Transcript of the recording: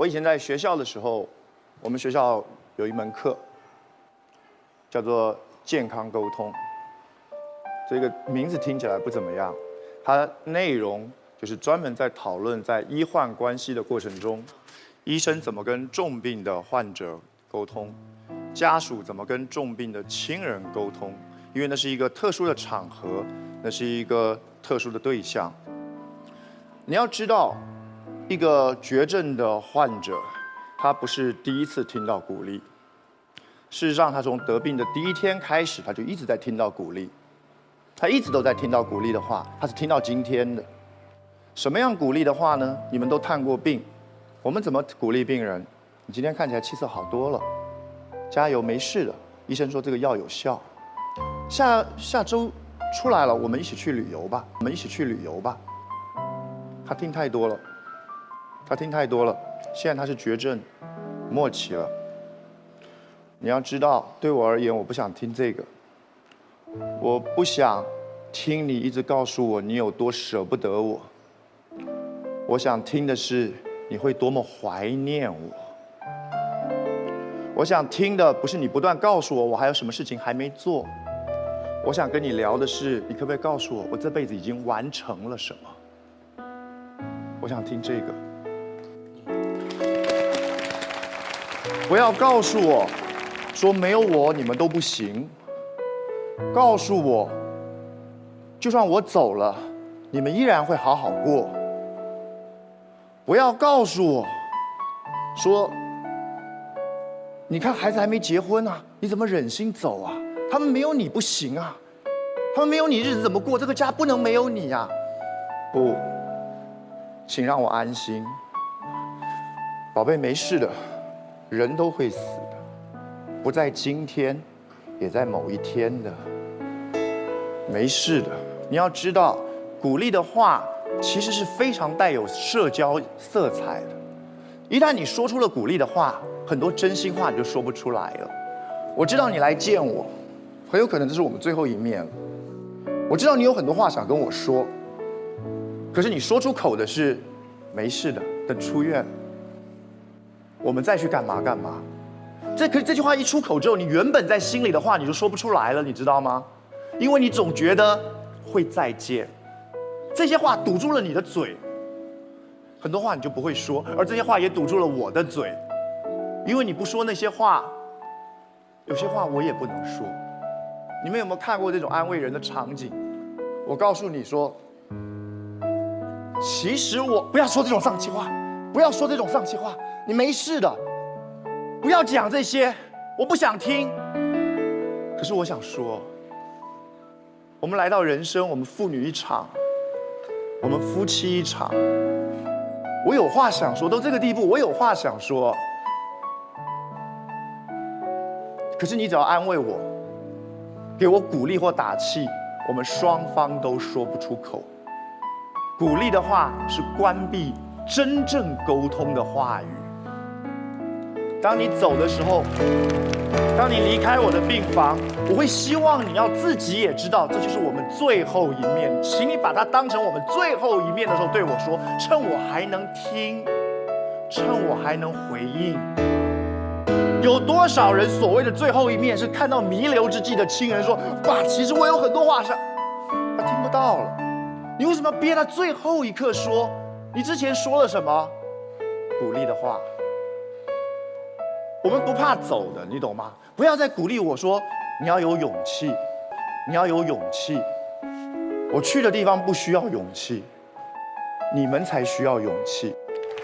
我以前在学校的时候，我们学校有一门课叫做健康沟通。这个名字听起来不怎么样，它内容就是专门在讨论在医患关系的过程中，医生怎么跟重病的患者沟通，家属怎么跟重病的亲人沟通，因为那是一个特殊的场合，那是一个特殊的对象。你要知道。一个绝症的患者，他不是第一次听到鼓励。事实上，他从得病的第一天开始，他就一直在听到鼓励。他一直都在听到鼓励的话，他是听到今天的。什么样鼓励的话呢？你们都探过病，我们怎么鼓励病人？你今天看起来气色好多了，加油，没事的。医生说这个药有效。下下周出来了，我们一起去旅游吧。我们一起去旅游吧。他听太多了。他听太多了，现在他是绝症，末期了。你要知道，对我而言，我不想听这个。我不想听你一直告诉我你有多舍不得我。我想听的是你会多么怀念我。我想听的不是你不断告诉我我还有什么事情还没做。我想跟你聊的是，你可不可以告诉我我这辈子已经完成了什么？我想听这个。不要告诉我，说没有我你们都不行。告诉我，就算我走了，你们依然会好好过。不要告诉我，说，你看孩子还没结婚啊，你怎么忍心走啊？他们没有你不行啊，他们没有你日子怎么过？这个家不能没有你呀！不，请让我安心，宝贝，没事的。人都会死的，不在今天，也在某一天的。没事的，你要知道，鼓励的话其实是非常带有社交色彩的。一旦你说出了鼓励的话，很多真心话你就说不出来了。我知道你来见我，很有可能这是我们最后一面了。我知道你有很多话想跟我说，可是你说出口的是没事的，等出院。我们再去干嘛干嘛？这可这句话一出口之后，你原本在心里的话你就说不出来了，你知道吗？因为你总觉得会再见，这些话堵住了你的嘴，很多话你就不会说，而这些话也堵住了我的嘴，因为你不说那些话，有些话我也不能说。你们有没有看过这种安慰人的场景？我告诉你说，其实我不要说这种丧气话，不要说这种丧气话。你没事的，不要讲这些，我不想听。可是我想说，我们来到人生，我们父女一场，我们夫妻一场。我有话想说，到这个地步，我有话想说。可是你只要安慰我，给我鼓励或打气，我们双方都说不出口。鼓励的话是关闭真正沟通的话语。当你走的时候，当你离开我的病房，我会希望你要自己也知道，这就是我们最后一面。请你把它当成我们最后一面的时候对我说：“趁我还能听，趁我还能回应。”有多少人所谓的最后一面是看到弥留之际的亲人说：“爸，其实我有很多话是。”他听不到了。你为什么要憋到最后一刻说？你之前说了什么鼓励的话？我们不怕走的，你懂吗？不要再鼓励我说你要有勇气，你要有勇气。我去的地方不需要勇气，你们才需要勇气。